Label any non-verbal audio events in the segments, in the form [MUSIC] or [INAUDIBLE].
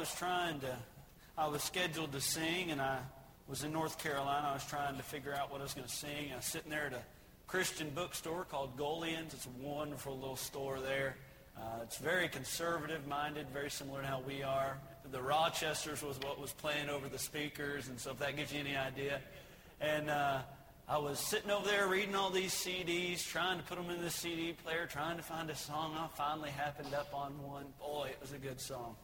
was trying to, I was scheduled to sing, and I was in North Carolina. I was trying to figure out what I was going to sing. I was sitting there at a Christian bookstore called Golian's. It's a wonderful little store there. Uh, it's very conservative-minded, very similar to how we are. The Rochesters was what was playing over the speakers, and so if that gives you any idea. And uh, I was sitting over there reading all these CDs, trying to put them in the CD player, trying to find a song. I finally happened up on one. Boy, it was a good song.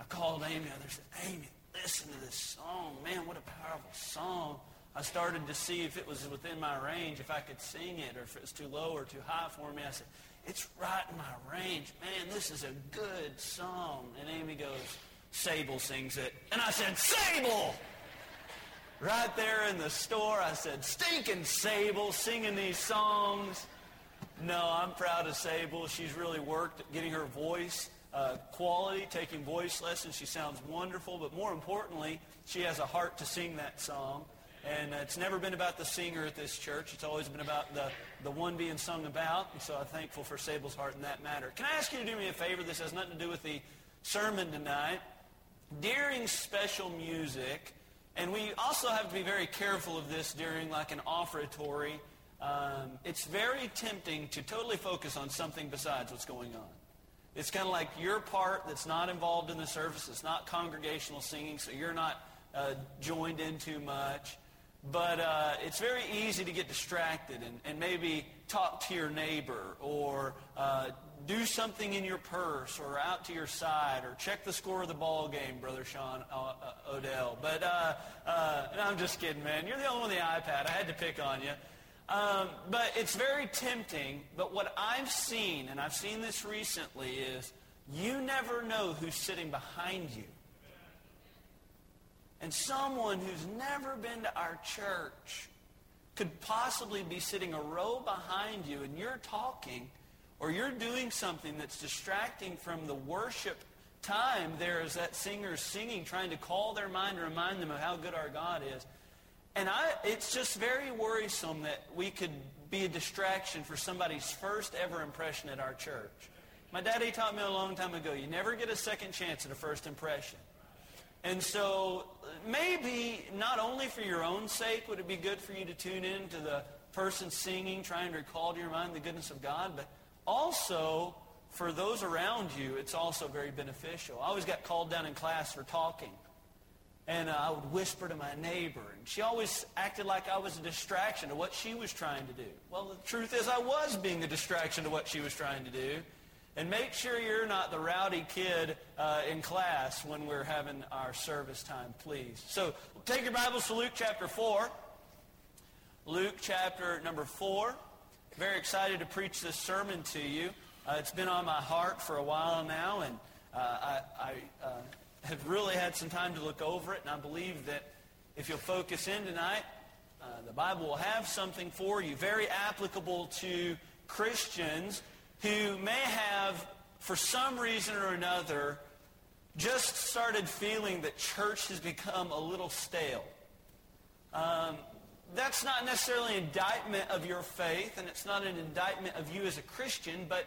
I called Amy. I said, Amy, listen to this song. Man, what a powerful song. I started to see if it was within my range, if I could sing it, or if it was too low or too high for me. I said, it's right in my range. Man, this is a good song. And Amy goes, Sable sings it. And I said, Sable! Right there in the store, I said, stinking Sable singing these songs. No, I'm proud of Sable. She's really worked getting her voice uh, quality, taking voice lessons. She sounds wonderful, but more importantly, she has a heart to sing that song. And it's never been about the singer at this church. It's always been about the, the one being sung about. And so I'm thankful for Sable's heart in that matter. Can I ask you to do me a favor? This has nothing to do with the sermon tonight. During special music, and we also have to be very careful of this during like an offertory, um, it's very tempting to totally focus on something besides what's going on. It's kind of like your part that's not involved in the service. It's not congregational singing, so you're not uh, joined in too much. But uh, it's very easy to get distracted and, and maybe talk to your neighbor or uh, do something in your purse or out to your side or check the score of the ball game, Brother Sean uh, uh Odell. But uh, uh, I'm just kidding, man. You're the only one with the iPad. I had to pick on you. Um, but it's very tempting. But what I've seen, and I've seen this recently, is you never know who's sitting behind you. And someone who's never been to our church could possibly be sitting a row behind you and you're talking or you're doing something that's distracting from the worship time there is that singer singing, trying to call their mind remind them of how good our God is. And I, it's just very worrisome that we could be a distraction for somebody's first ever impression at our church. My daddy taught me a long time ago, you never get a second chance at a first impression. And so maybe not only for your own sake would it be good for you to tune in to the person singing, trying to recall to your mind the goodness of God, but also for those around you, it's also very beneficial. I always got called down in class for talking. And uh, I would whisper to my neighbor. And she always acted like I was a distraction to what she was trying to do. Well, the truth is I was being a distraction to what she was trying to do. And make sure you're not the rowdy kid uh, in class when we're having our service time, please. So take your Bibles to Luke chapter 4. Luke chapter number 4. Very excited to preach this sermon to you. Uh, it's been on my heart for a while now, and uh, I, I uh, have really had some time to look over it, and I believe that if you'll focus in tonight, uh, the Bible will have something for you, very applicable to Christians who may have, for some reason or another, just started feeling that church has become a little stale. Um, that's not necessarily an indictment of your faith, and it's not an indictment of you as a Christian, but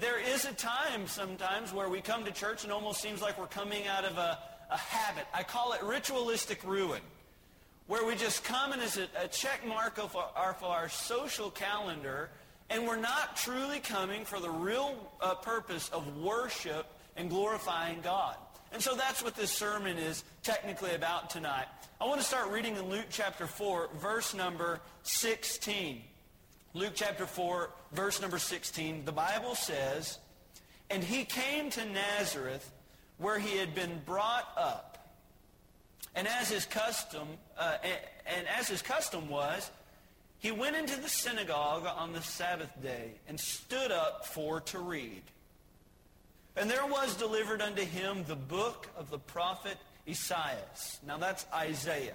there is a time sometimes where we come to church and almost seems like we're coming out of a, a habit. I call it ritualistic ruin, where we just come and as a, a check mark of our, of our social calendar and we're not truly coming for the real uh, purpose of worship and glorifying God. And so that's what this sermon is technically about tonight. I want to start reading in Luke chapter 4, verse number 16. Luke chapter 4, verse number 16. The Bible says, And he came to Nazareth where he had been brought up. And as his custom, uh, and, and as his custom was, he went into the synagogue on the Sabbath day and stood up for to read. And there was delivered unto him the book of the prophet Esaias. Now that's Isaiah.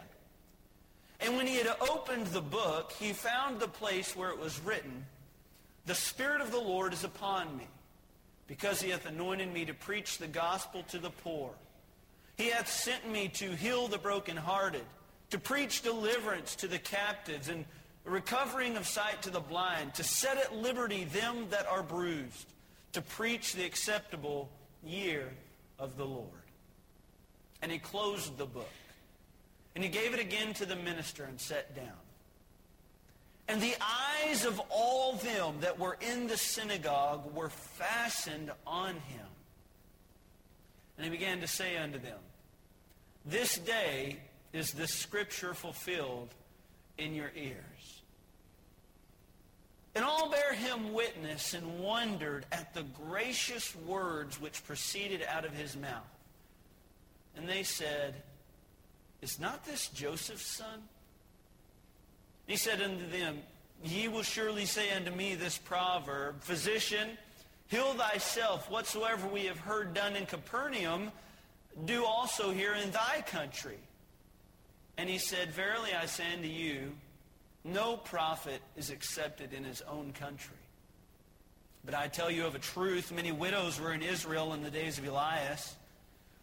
And when he had opened the book, he found the place where it was written, The Spirit of the Lord is upon me, because he hath anointed me to preach the gospel to the poor. He hath sent me to heal the brokenhearted, to preach deliverance to the captives, and recovering of sight to the blind, to set at liberty them that are bruised, to preach the acceptable year of the Lord. And he closed the book. And he gave it again to the minister and sat down. And the eyes of all them that were in the synagogue were fastened on him. And he began to say unto them, This day is the scripture fulfilled in your ears. And all bare him witness and wondered at the gracious words which proceeded out of his mouth. And they said, Is not this Joseph's son? He said unto them, Ye will surely say unto me this proverb, Physician, heal thyself. Whatsoever we have heard done in Capernaum, do also here in thy country. And he said, Verily I say unto you, no prophet is accepted in his own country. But I tell you of a truth, many widows were in Israel in the days of Elias,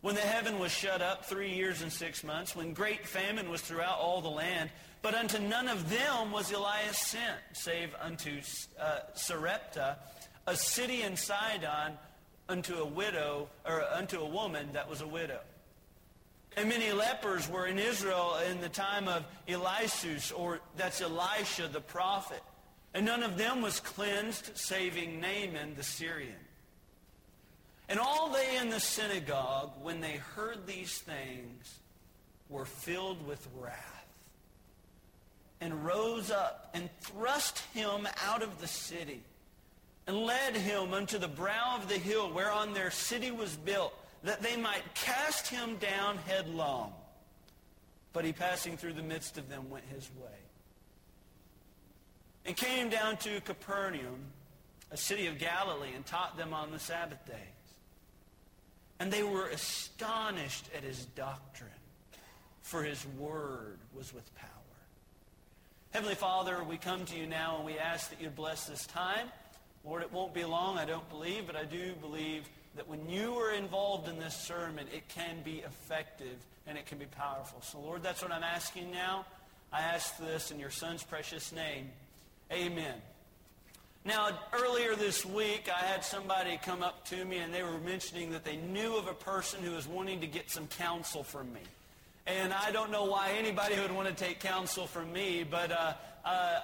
when the heaven was shut up three years and six months, when great famine was throughout all the land. But unto none of them was Elias sent, save unto uh, Sarepta, a city in Sidon, unto a widow, or unto a woman that was a widow. And many lepers were in Israel in the time of Eliseus, or that's Elisha the prophet. And none of them was cleansed, saving Naaman the Syrian. And all they in the synagogue, when they heard these things, were filled with wrath and rose up and thrust him out of the city and led him unto the brow of the hill whereon their city was built that they might cast him down headlong. But he, passing through the midst of them, went his way. And came down to Capernaum, a city of Galilee, and taught them on the Sabbath days. And they were astonished at his doctrine, for his word was with power. Heavenly Father, we come to you now and we ask that you bless this time. Lord, it won't be long, I don't believe, but I do believe that when you are involved in this sermon, it can be effective and it can be powerful. So, Lord, that's what I'm asking now. I ask this in your Son's precious name. Amen. Now, earlier this week, I had somebody come up to me and they were mentioning that they knew of a person who was wanting to get some counsel from me. And I don't know why anybody would want to take counsel from me, but uh, uh,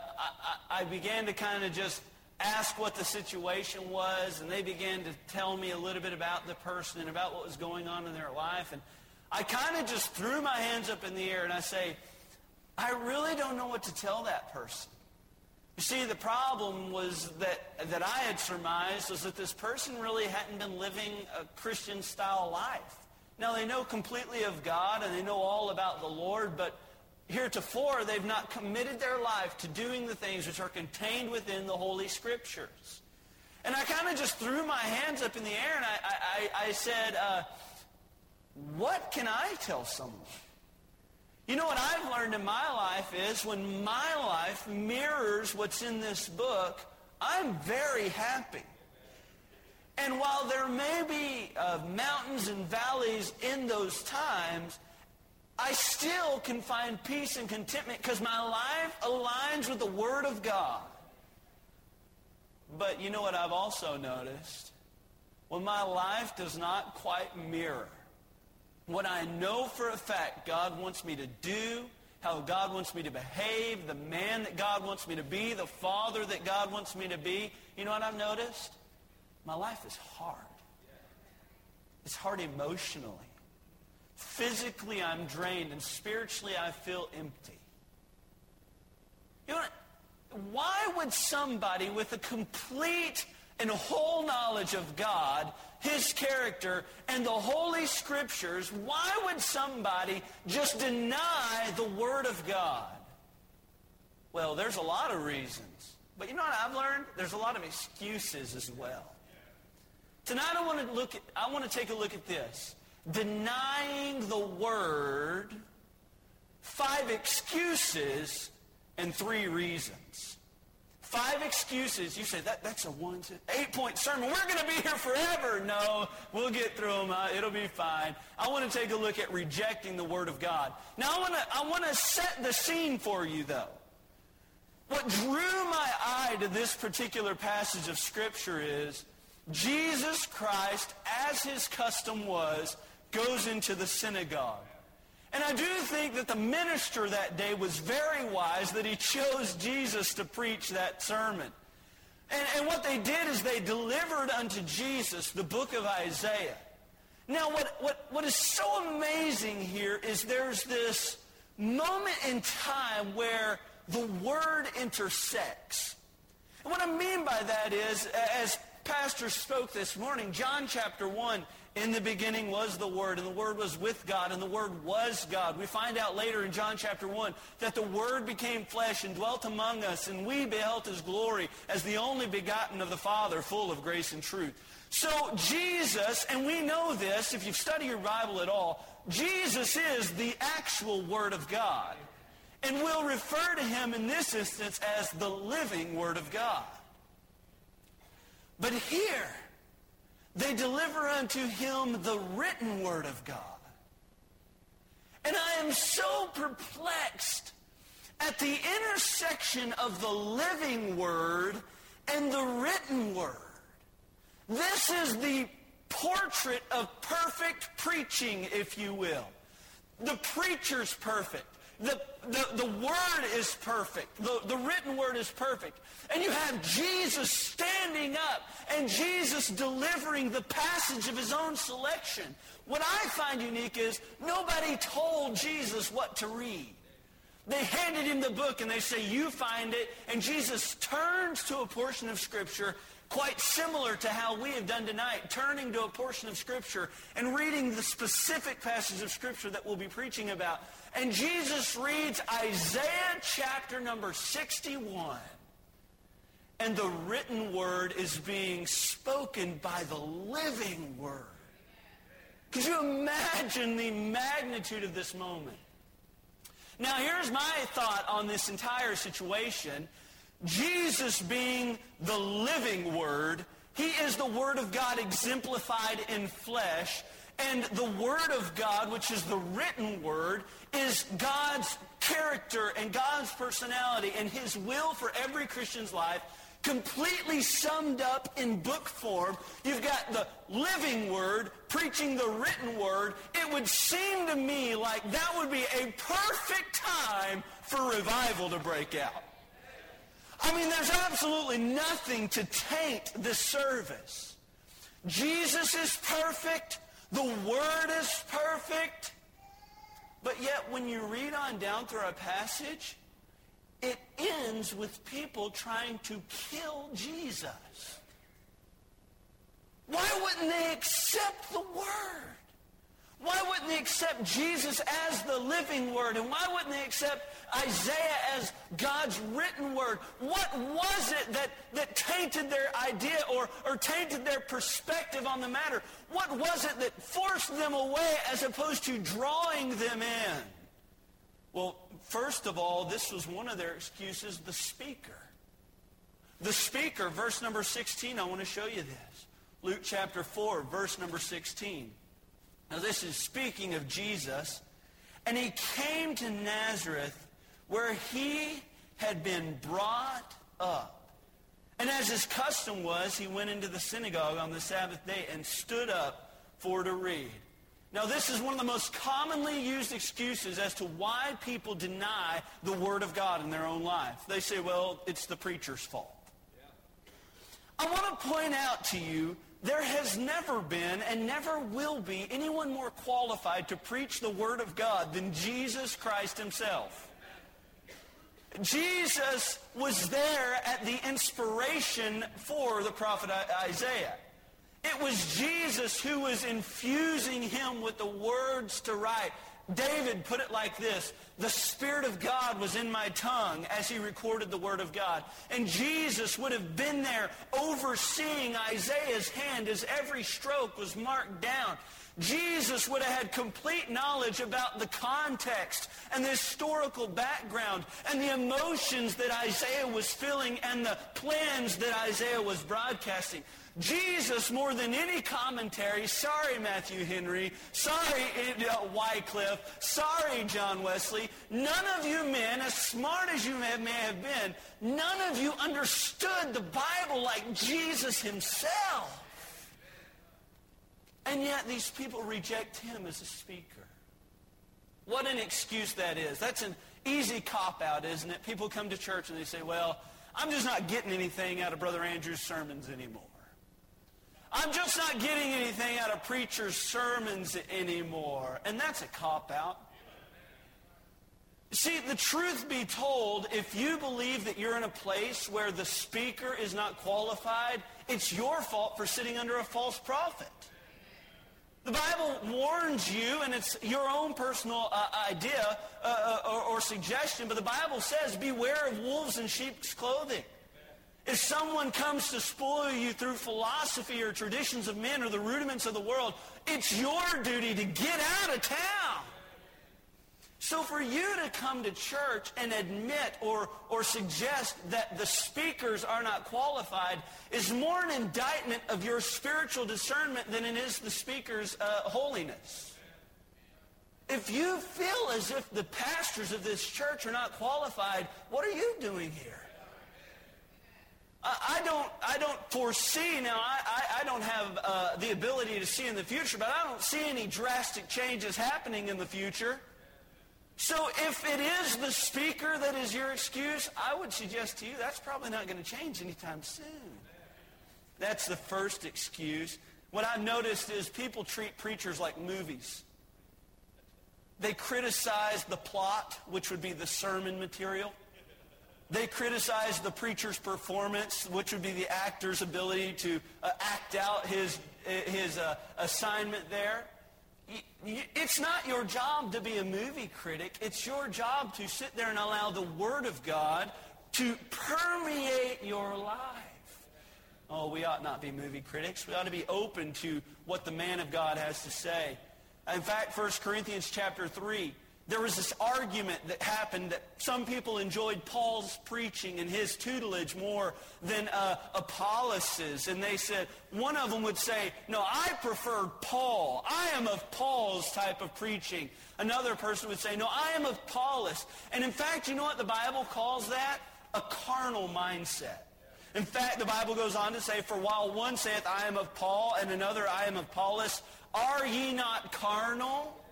I, I began to kind of just ask what the situation was, and they began to tell me a little bit about the person and about what was going on in their life. And I kind of just threw my hands up in the air and I say, I really don't know what to tell that person. You see, the problem was that, that I had surmised was that this person really hadn't been living a Christian style life. Now, they know completely of God and they know all about the Lord, but heretofore they've not committed their life to doing the things which are contained within the Holy Scriptures. And I kind of just threw my hands up in the air and I, I, I said, uh, what can I tell someone? You know what I've learned in my life is when my life mirrors what's in this book, I'm very happy. And while there may be uh, mountains and valleys in those times, I still can find peace and contentment because my life aligns with the Word of God. But you know what I've also noticed? When my life does not quite mirror what I know for a fact God wants me to do, how God wants me to behave, the man that God wants me to be, the father that God wants me to be, you know what I've noticed? My life is hard. It's hard emotionally. Physically, I'm drained, and spiritually, I feel empty. You know, why would somebody with a complete and whole knowledge of God, His character, and the Holy Scriptures, why would somebody just deny the Word of God? Well, there's a lot of reasons. But you know what I've learned? There's a lot of excuses as well. Tonight I want to look at, I want to take a look at this denying the word, five excuses, and three reasons. Five excuses. You say, that, that's a one, two, eight-point sermon. We're going to be here forever. No, we'll get through them. Uh, it'll be fine. I want to take a look at rejecting the Word of God. Now, I want to, I want to set the scene for you, though. What drew my eye to this particular passage of Scripture is Jesus Christ, as his custom was, goes into the synagogue. And I do think that the minister that day was very wise that he chose Jesus to preach that sermon. And, and what they did is they delivered unto Jesus the book of Isaiah. Now, what, what, what is so amazing here is there's this moment in time where the word intersects. And what I mean by that is, as Pastor spoke this morning, John chapter 1, in the beginning was the Word, and the Word was with God, and the Word was God. We find out later in John chapter 1 that the Word became flesh and dwelt among us, and we beheld his glory as the only begotten of the Father, full of grace and truth. So Jesus, and we know this if you've studied your Bible at all, Jesus is the actual Word of God. And we'll refer to him in this instance as the living Word of God. But here, they deliver unto him the written word of God. And I am so perplexed at the intersection of the living word and the written word. This is the portrait of perfect preaching, if you will. The preacher's perfect. The, the, the word is perfect. The, the written word is perfect. And you have Jesus standing up and Jesus delivering the passage of his own selection. What I find unique is nobody told Jesus what to read. They handed him the book and they say, you find it. And Jesus turns to a portion of Scripture quite similar to how we have done tonight, turning to a portion of Scripture and reading the specific passage of Scripture that we'll be preaching about. And Jesus reads Isaiah chapter number 61. And the written word is being spoken by the living word. Could you imagine the magnitude of this moment? Now, here's my thought on this entire situation. Jesus being the living word, he is the word of God exemplified in flesh. And the Word of God, which is the written Word, is God's character and God's personality and His will for every Christian's life completely summed up in book form. You've got the living Word preaching the written Word. It would seem to me like that would be a perfect time for revival to break out. I mean, there's absolutely nothing to taint this service. Jesus is perfect. The Word is perfect. But yet, when you read on down through our passage, it ends with people trying to kill Jesus. Why wouldn't they accept the Word? Why wouldn't they accept Jesus as the living word? And why wouldn't they accept Isaiah as God's written word? What was it that, that tainted their idea or, or tainted their perspective on the matter? What was it that forced them away as opposed to drawing them in? Well, first of all, this was one of their excuses, the speaker. The speaker, verse number 16, I want to show you this. Luke chapter 4, verse number 16. Now, this is speaking of Jesus. And he came to Nazareth where he had been brought up. And as his custom was, he went into the synagogue on the Sabbath day and stood up for to read. Now, this is one of the most commonly used excuses as to why people deny the Word of God in their own life. They say, well, it's the preacher's fault. I want to point out to you there has never been and never will be anyone more qualified to preach the Word of God than Jesus Christ himself. Jesus was there at the inspiration for the prophet Isaiah. It was Jesus who was infusing him with the words to write. David put it like this The Spirit of God was in my tongue as he recorded the Word of God. And Jesus would have been there overseeing Isaiah's hand as every stroke was marked down. Jesus would have had complete knowledge about the context and the historical background and the emotions that Isaiah was feeling and the plans that Isaiah was broadcasting. Jesus, more than any commentary, sorry, Matthew Henry, sorry, uh, Wycliffe, sorry, John Wesley, none of you men, as smart as you may, may have been, none of you understood the Bible like Jesus himself. And yet these people reject him as a speaker. What an excuse that is. That's an easy cop-out, isn't it? People come to church and they say, well, I'm just not getting anything out of Brother Andrew's sermons anymore. I'm just not getting anything out of preachers' sermons anymore. And that's a cop-out. See, the truth be told, if you believe that you're in a place where the speaker is not qualified, it's your fault for sitting under a false prophet. The Bible warns you, and it's your own personal uh, idea uh, uh, or, or suggestion, but the Bible says, beware of wolves in sheep's clothing. If someone comes to spoil you through philosophy or traditions of men or the rudiments of the world, it's your duty to get out of town. So for you to come to church and admit or, or suggest that the speakers are not qualified is more an indictment of your spiritual discernment than it is the speaker's uh, holiness. If you feel as if the pastors of this church are not qualified, what are you doing here? I don't, I don't foresee, now I, I, I don't have uh, the ability to see in the future, but I don't see any drastic changes happening in the future. So if it is the speaker that is your excuse, I would suggest to you that's probably not going to change anytime soon. That's the first excuse. What I've noticed is people treat preachers like movies. They criticize the plot, which would be the sermon material. They criticize the preacher's performance, which would be the actor's ability to uh, act out his, his uh, assignment there. It's not your job to be a movie critic. It's your job to sit there and allow the Word of God to permeate your life. Oh, we ought not be movie critics. We ought to be open to what the man of God has to say. In fact, 1 Corinthians chapter 3 there was this argument that happened that some people enjoyed Paul's preaching and his tutelage more than uh, Apollos'. And they said, one of them would say, no, I prefer Paul. I am of Paul's type of preaching. Another person would say, no, I am of Apollos. And in fact, you know what the Bible calls that? A carnal mindset. In fact, the Bible goes on to say, For while one saith, I am of Paul, and another, I am of Apollos, are ye not carnal?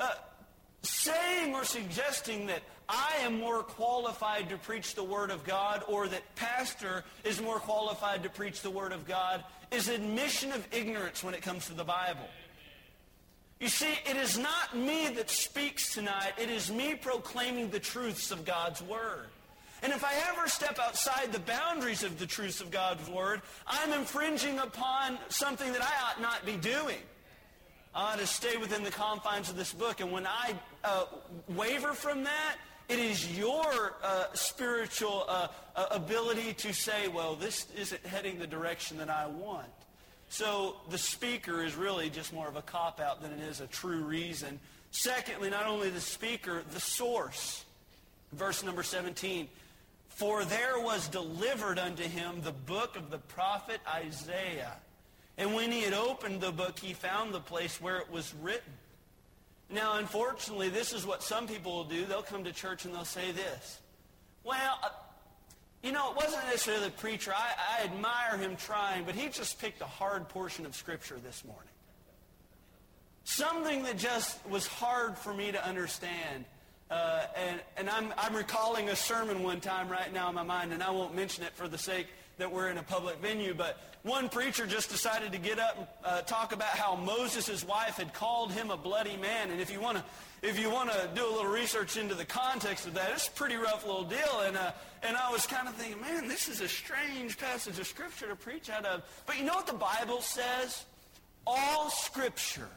Uh, saying or suggesting that I am more qualified to preach the Word of God or that pastor is more qualified to preach the Word of God is admission of ignorance when it comes to the Bible. You see, it is not me that speaks tonight. It is me proclaiming the truths of God's Word. And if I ever step outside the boundaries of the truths of God's Word, I'm infringing upon something that I ought not be doing uh, to stay within the confines of this book. And when I uh, waver from that, it is your uh, spiritual uh, uh, ability to say, well, this isn't heading the direction that I want. So the speaker is really just more of a cop-out than it is a true reason. Secondly, not only the speaker, the source. Verse number 17. For there was delivered unto him the book of the prophet Isaiah. And when he had opened the book, he found the place where it was written. Now, unfortunately, this is what some people will do. They'll come to church and they'll say this. Well, uh, you know, it wasn't necessarily the preacher. I, I admire him trying, but he just picked a hard portion of Scripture this morning. Something that just was hard for me to understand. Uh, and and I'm, I'm recalling a sermon one time right now in my mind, and I won't mention it for the sake that we're in a public venue, but one preacher just decided to get up and uh, talk about how Moses' wife had called him a bloody man. And if you want to if you want to do a little research into the context of that, it's a pretty rough little deal. And, uh, and I was kind of thinking, man, this is a strange passage of Scripture to preach out of. But you know what the Bible says? All Scripture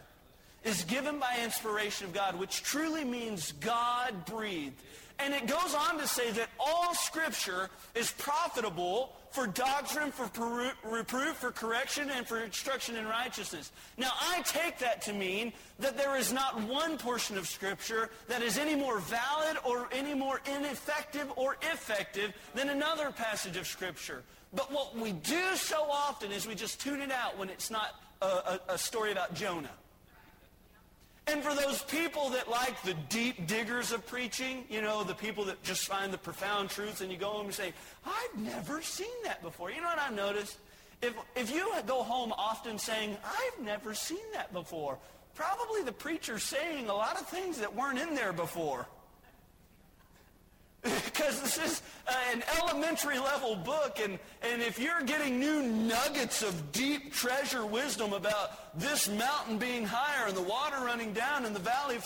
is given by inspiration of God, which truly means God breathed. And it goes on to say that all Scripture is profitable for doctrine, for reproof, for correction, and for instruction in righteousness. Now, I take that to mean that there is not one portion of Scripture that is any more valid or any more ineffective or effective than another passage of Scripture. But what we do so often is we just tune it out when it's not a, a, a story about Jonah. And for those people that like the deep diggers of preaching, you know, the people that just find the profound truths and you go home and say, I've never seen that before. You know what I noticed? If, if you go home often saying, I've never seen that before, probably the preacher's saying a lot of things that weren't in there before. [LAUGHS] because this is uh, an elementary level book, and, and if you're getting new nuggets of deep treasure wisdom about this mountain being higher and the water running down in the valley of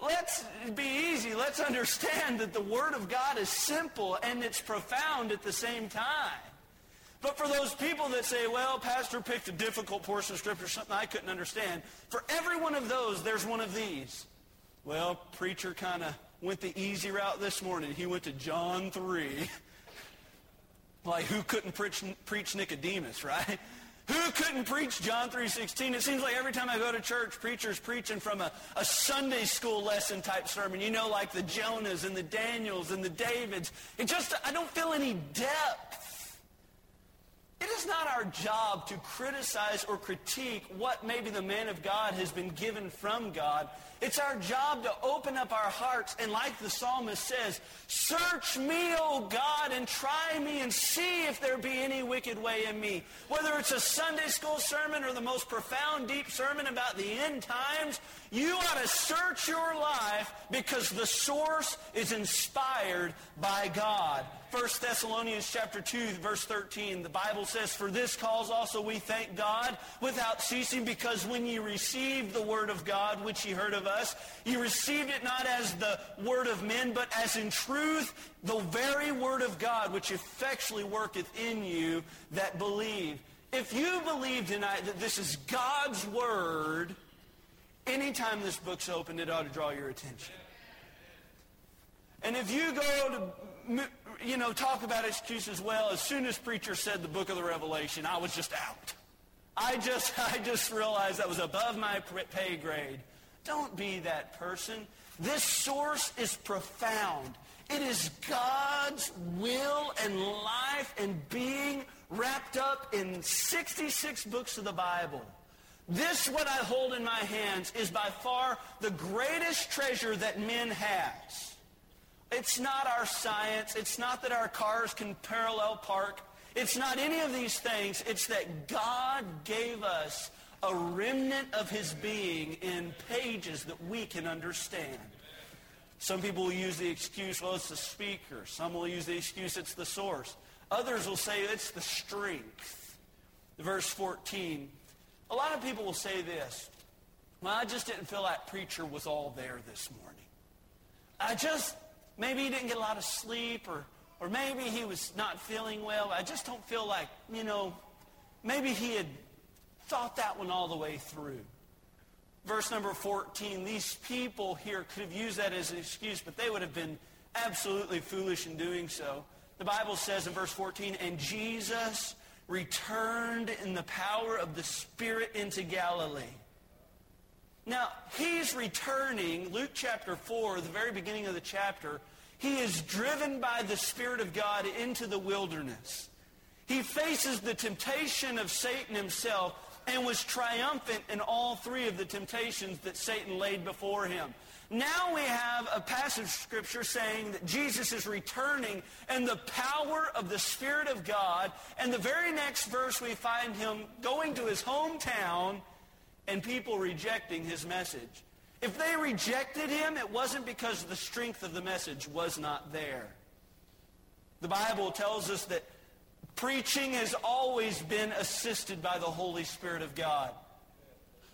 let's be easy. Let's understand that the Word of God is simple and it's profound at the same time. But for those people that say, well, Pastor picked a difficult portion of Scripture, something I couldn't understand, for every one of those, there's one of these. Well, preacher kind of went the easy route this morning. He went to John 3. [LAUGHS] like, who couldn't preach, preach Nicodemus, right? [LAUGHS] Who couldn't preach John 3.16? It seems like every time I go to church, preachers preaching from a, a Sunday school lesson type sermon. You know, like the Jonahs and the Daniels and the Davids. It just, I don't feel any depth. It is not our job to criticize or critique what maybe the man of God has been given from God. It's our job to open up our hearts and like the psalmist says, search me, O God, and try me and see if there be any wicked way in me. Whether it's a Sunday school sermon or the most profound, deep sermon about the end times, you ought to search your life because the source is inspired by God. 1 Thessalonians chapter 2, verse 13, the Bible says, For this cause also we thank God without ceasing, because when ye received the word of God, which ye heard of us, ye received it not as the word of men, but as in truth the very word of God, which effectually worketh in you that believe. If you believe tonight that this is God's word, anytime this book's opened, it ought to draw your attention. And if you go to you know, talk about excuses. Well, as soon as preacher said the book of the Revelation, I was just out. I just, [LAUGHS] I just realized that was above my pay grade. Don't be that person. This source is profound. It is God's will and life and being wrapped up in 66 books of the Bible. This, what I hold in my hands, is by far the greatest treasure that men has. It's not our science. It's not that our cars can parallel park. It's not any of these things. It's that God gave us a remnant of his being in pages that we can understand. Some people will use the excuse, well, it's the speaker. Some will use the excuse, it's the source. Others will say it's the strength. Verse 14. A lot of people will say this. Well, I just didn't feel like preacher was all there this morning. I just Maybe he didn't get a lot of sleep, or, or maybe he was not feeling well. I just don't feel like, you know, maybe he had thought that one all the way through. Verse number 14, these people here could have used that as an excuse, but they would have been absolutely foolish in doing so. The Bible says in verse 14, and Jesus returned in the power of the Spirit into Galilee. Now, he's returning, Luke chapter 4, the very beginning of the chapter, he is driven by the Spirit of God into the wilderness. He faces the temptation of Satan himself and was triumphant in all three of the temptations that Satan laid before him. Now we have a passage of Scripture saying that Jesus is returning and the power of the Spirit of God. And the very next verse we find him going to his hometown and people rejecting his message. If they rejected him, it wasn't because the strength of the message was not there. The Bible tells us that preaching has always been assisted by the Holy Spirit of God.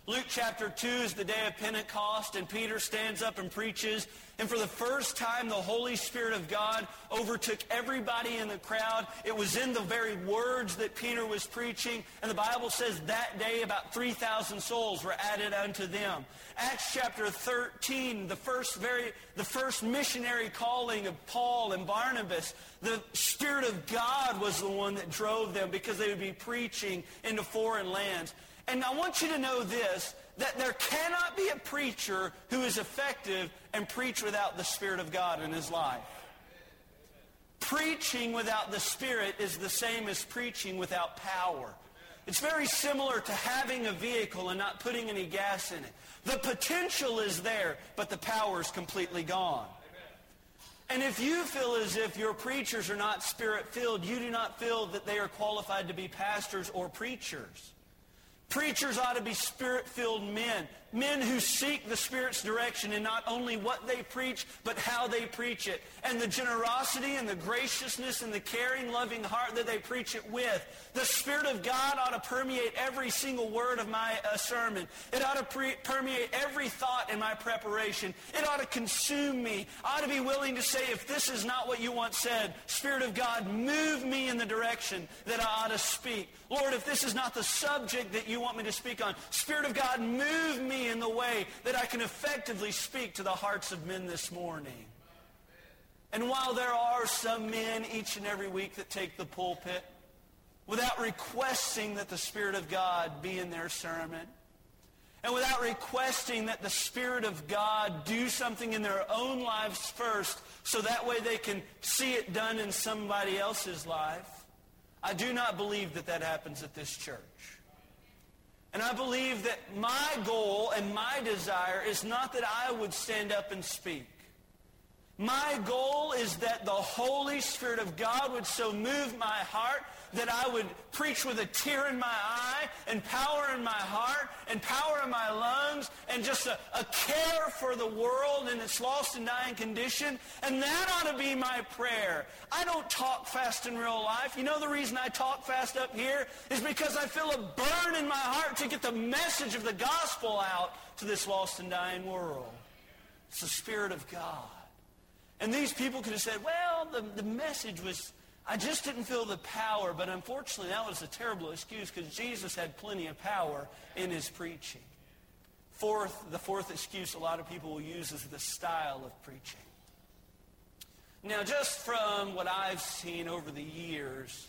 Luke chapter 2 is the day of Pentecost, and Peter stands up and preaches. And for the first time, the Holy Spirit of God overtook everybody in the crowd. It was in the very words that Peter was preaching. And the Bible says that day about 3,000 souls were added unto them. Acts chapter 13, the first, very, the first missionary calling of Paul and Barnabas, the Spirit of God was the one that drove them because they would be preaching into foreign lands. And I want you to know this, that there cannot be a preacher who is effective and preach without the Spirit of God in his life. Preaching without the Spirit is the same as preaching without power. It's very similar to having a vehicle and not putting any gas in it. The potential is there, but the power is completely gone. And if you feel as if your preachers are not spirit-filled, you do not feel that they are qualified to be pastors or preachers. Preachers ought to be spirit-filled men, men who seek the Spirit's direction in not only what they preach, but how they preach it. And the generosity and the graciousness and the caring, loving heart that they preach it with. The Spirit of God ought to permeate every single word of my uh, sermon. It ought to pre- permeate every thought in my preparation. It ought to consume me. I ought to be willing to say, if this is not what you once said, Spirit of God, move me in the direction that I ought to speak. Lord, if this is not the subject that you want me to speak on, Spirit of God, move me in the way that I can effectively speak to the hearts of men this morning. And while there are some men each and every week that take the pulpit without requesting that the Spirit of God be in their sermon, and without requesting that the Spirit of God do something in their own lives first so that way they can see it done in somebody else's life, I do not believe that that happens at this church. And I believe that my goal and my desire is not that I would stand up and speak. My goal is that the Holy Spirit of God would so move my heart that I would preach with a tear in my eye and power in my heart and power in my lungs and just a, a care for the world in its lost and dying condition. And that ought to be my prayer. I don't talk fast in real life. You know the reason I talk fast up here is because I feel a burn in my heart to get the message of the gospel out to this lost and dying world. It's the Spirit of God. And these people could have said, well, the, the message was I just didn't feel the power, but unfortunately that was a terrible excuse because Jesus had plenty of power in his preaching. Fourth, the fourth excuse a lot of people will use is the style of preaching. Now, just from what I've seen over the years,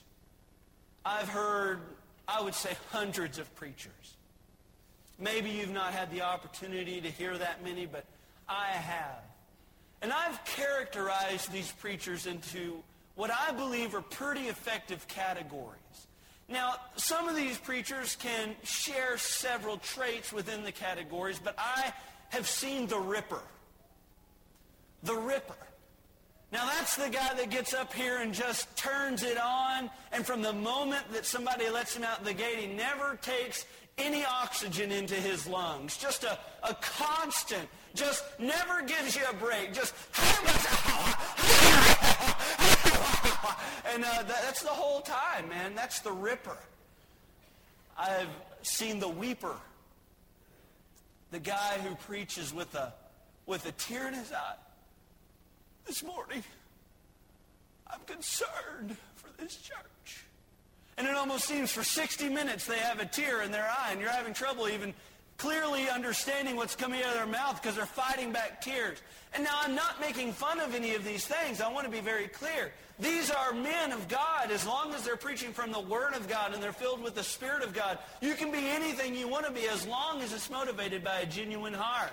I've heard, I would say, hundreds of preachers. Maybe you've not had the opportunity to hear that many, but I have. And I've characterized these preachers into what I believe are pretty effective categories. Now, some of these preachers can share several traits within the categories, but I have seen the ripper. The ripper. Now, that's the guy that gets up here and just turns it on, and from the moment that somebody lets him out the gate, he never takes any oxygen into his lungs. Just a, a constant, just never gives you a break. Just and uh, that, that's the whole time, man. That's the ripper. I've seen the weeper, the guy who preaches with a with a tear in his eye. This morning, I'm concerned for this church. And it almost seems for 60 minutes they have a tear in their eye, and you're having trouble even clearly understanding what's coming out of their mouth because they're fighting back tears. And now I'm not making fun of any of these things. I want to be very clear. These are men of God as long as they're preaching from the Word of God and they're filled with the Spirit of God. You can be anything you want to be as long as it's motivated by a genuine heart.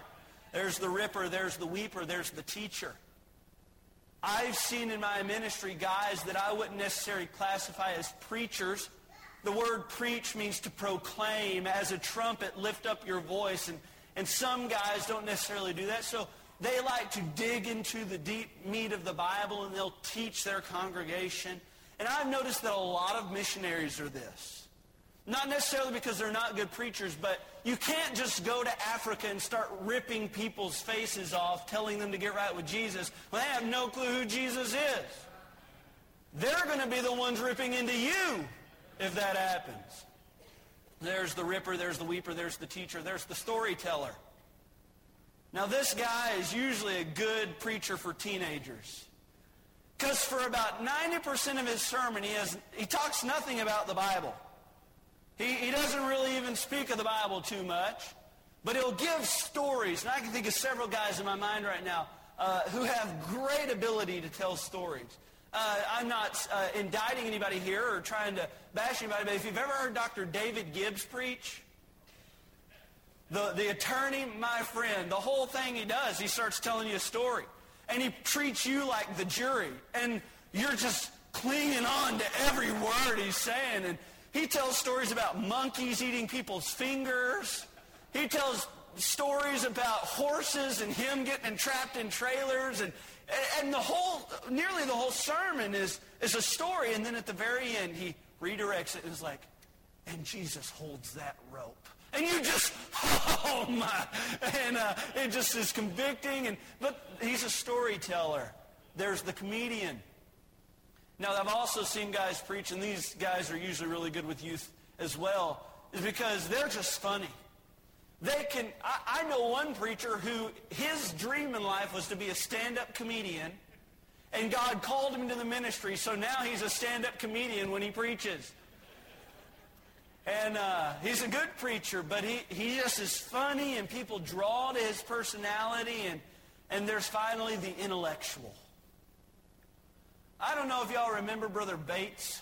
There's the ripper, there's the weeper, there's the teacher. I've seen in my ministry guys that I wouldn't necessarily classify as preachers. The word preach means to proclaim. As a trumpet, lift up your voice. And, and some guys don't necessarily do that. So they like to dig into the deep meat of the Bible and they'll teach their congregation. And I've noticed that a lot of missionaries are this. Not necessarily because they're not good preachers, but you can't just go to Africa and start ripping people's faces off, telling them to get right with Jesus, when they have no clue who Jesus is. They're going to be the ones ripping into you if that happens. There's the ripper, there's the weeper, there's the teacher, there's the storyteller. Now, this guy is usually a good preacher for teenagers. Because for about 90% of his sermon, he, has, he talks nothing about the Bible. He, he doesn't really even speak of the Bible too much, but he'll give stories. And I can think of several guys in my mind right now uh, who have great ability to tell stories. Uh, I'm not uh, indicting anybody here or trying to bash anybody, but if you've ever heard Dr. David Gibbs preach, the, the attorney, my friend, the whole thing he does, he starts telling you a story. And he treats you like the jury. And you're just clinging on to every word he's saying. And he tells stories about monkeys eating people's fingers. He tells stories about horses and him getting entrapped in trailers. And and the whole nearly the whole sermon is is a story. And then at the very end he redirects it and is like and Jesus holds that rope. And you just [LAUGHS] oh my and uh, it just is convicting. And but he's a storyteller. There's the comedian now i've also seen guys preach and these guys are usually really good with youth as well is because they're just funny they can, I, I know one preacher who his dream in life was to be a stand-up comedian, and God called him to the ministry, so now he's a stand-up comedian when he preaches. And uh, he's a good preacher, but he, he just is funny, and people draw to his personality, and, and there's finally the intellectual. I don't know if y'all remember Brother Bates.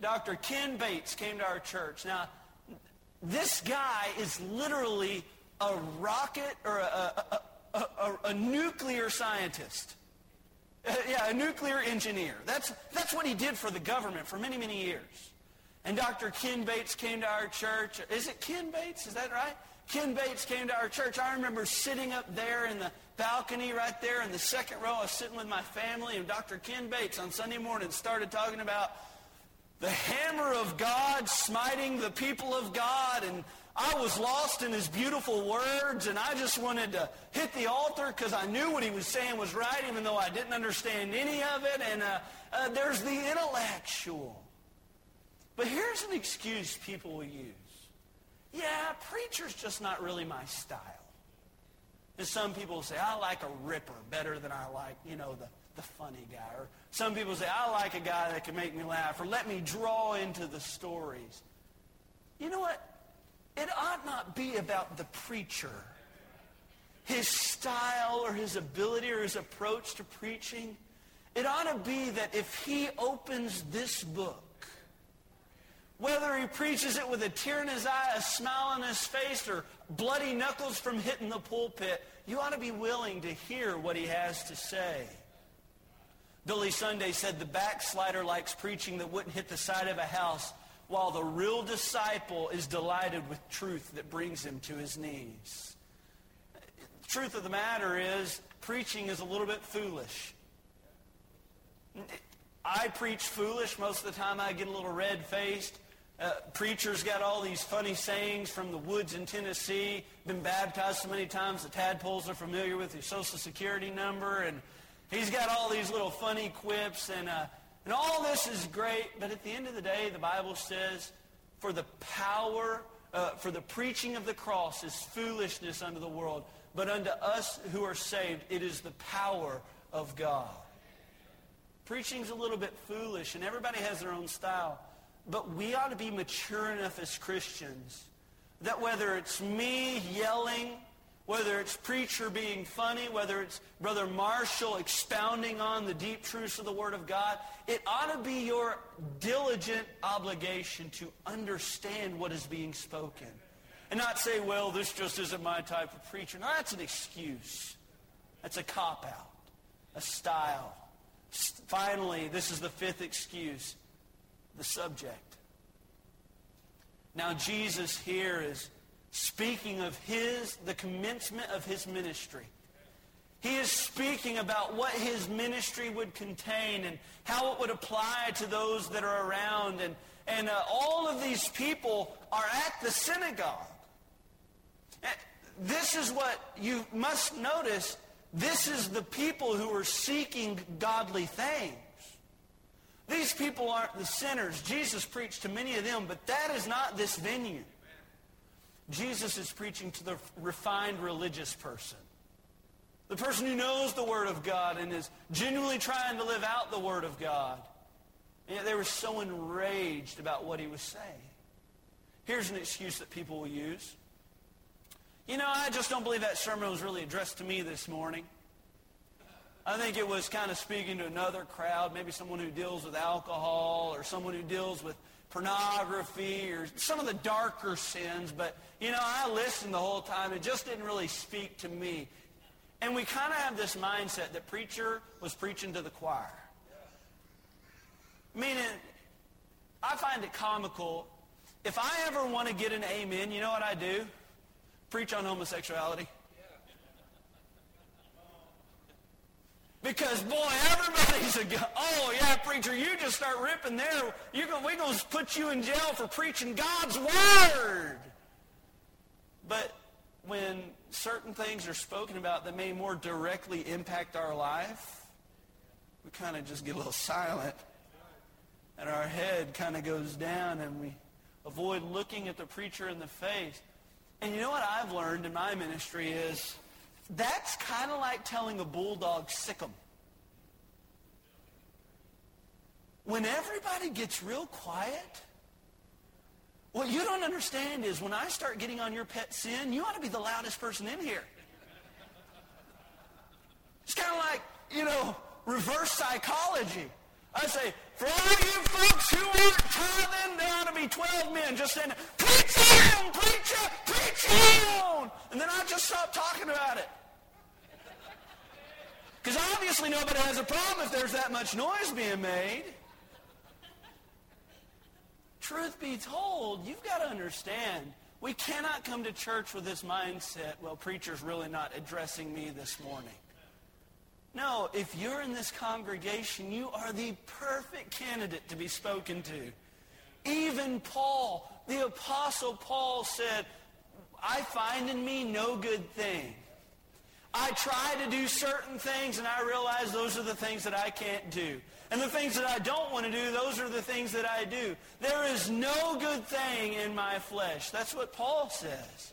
Dr. Ken Bates came to our church. Now, this guy is literally a rocket or a, a, a, a nuclear scientist. Uh, yeah, a nuclear engineer. That's, that's what he did for the government for many, many years. And Dr. Ken Bates came to our church. Is it Ken Bates? Is that right? Ken Bates came to our church. I remember sitting up there in the balcony right there in the second row. I was sitting with my family, and Dr. Ken Bates on Sunday morning started talking about the hammer of God smiting the people of God. And I was lost in his beautiful words, and I just wanted to hit the altar because I knew what he was saying was right, even though I didn't understand any of it. And uh, uh, there's the intellectual. But here's an excuse people will use. Yeah, preacher's just not really my style. And some people say, I like a ripper better than I like, you know, the the funny guy. Or some people say, I like a guy that can make me laugh, or let me draw into the stories. You know what? It ought not be about the preacher, his style or his ability or his approach to preaching. It ought to be that if he opens this book, whether he preaches it with a tear in his eye, a smile on his face, or bloody knuckles from hitting the pulpit, you ought to be willing to hear what he has to say. Billy Sunday said the backslider likes preaching that wouldn't hit the side of a house, while the real disciple is delighted with truth that brings him to his knees. The truth of the matter is, preaching is a little bit foolish. I preach foolish. Most of the time I get a little red-faced. Uh, preachers got all these funny sayings from the woods in Tennessee. Been baptized so many times the tadpoles are familiar with his social security number. And He's got all these little funny quips, and, uh, and all this is great, but at the end of the day, the Bible says, for the power, uh, for the preaching of the cross is foolishness unto the world, but unto us who are saved, it is the power of God. Preaching's a little bit foolish, and everybody has their own style, but we ought to be mature enough as Christians that whether it's me yelling whether it's preacher being funny, whether it's Brother Marshall expounding on the deep truths of the Word of God, it ought to be your diligent obligation to understand what is being spoken. And not say, well, this just isn't my type of preacher. No, that's an excuse. That's a cop-out, a style. Finally, this is the fifth excuse, the subject. Now, Jesus here is speaking of his, the commencement of his ministry. He is speaking about what his ministry would contain and how it would apply to those that are around. And, and uh, all of these people are at the synagogue. This is what you must notice. This is the people who are seeking godly things. These people aren't the sinners. Jesus preached to many of them, but that is not this venue. Jesus is preaching to the refined religious person. The person who knows the Word of God and is genuinely trying to live out the Word of God. And yet they were so enraged about what he was saying. Here's an excuse that people will use. You know, I just don't believe that sermon was really addressed to me this morning. I think it was kind of speaking to another crowd, maybe someone who deals with alcohol or someone who deals with pornography or some of the darker sins, but, you know, I listened the whole time. It just didn't really speak to me. And we kind of have this mindset that preacher was preaching to the choir. Meaning, I find it comical. If I ever want to get an amen, you know what I do? preach on homosexuality? Because boy, everybody's a oh yeah, preacher, you just start ripping there. You're going, we're to put you in jail for preaching God's word. But when certain things are spoken about that may more directly impact our life, we kind of just get a little silent, and our head kind of goes down, and we avoid looking at the preacher in the face. And you know what I've learned in my ministry is that's kind of like telling a bulldog, sick 'em. When everybody gets real quiet, what you don't understand is when I start getting on your pet sin, you ought to be the loudest person in here. It's kind of like, you know, reverse psychology. I say, for all you folks who aren't tithing, there ought to be 12 men just saying, preach preacher, preach on. And then I just stop talking about it. Because obviously nobody has a problem if there's that much noise being made. Truth be told, you've got to understand, we cannot come to church with this mindset, well, preacher's really not addressing me this morning. No, if you're in this congregation, you are the perfect candidate to be spoken to. Even Paul, the Apostle Paul said, I find in me no good thing. I try to do certain things and I realize those are the things that I can't do. And the things that I don't want to do, those are the things that I do. There is no good thing in my flesh. That's what Paul says.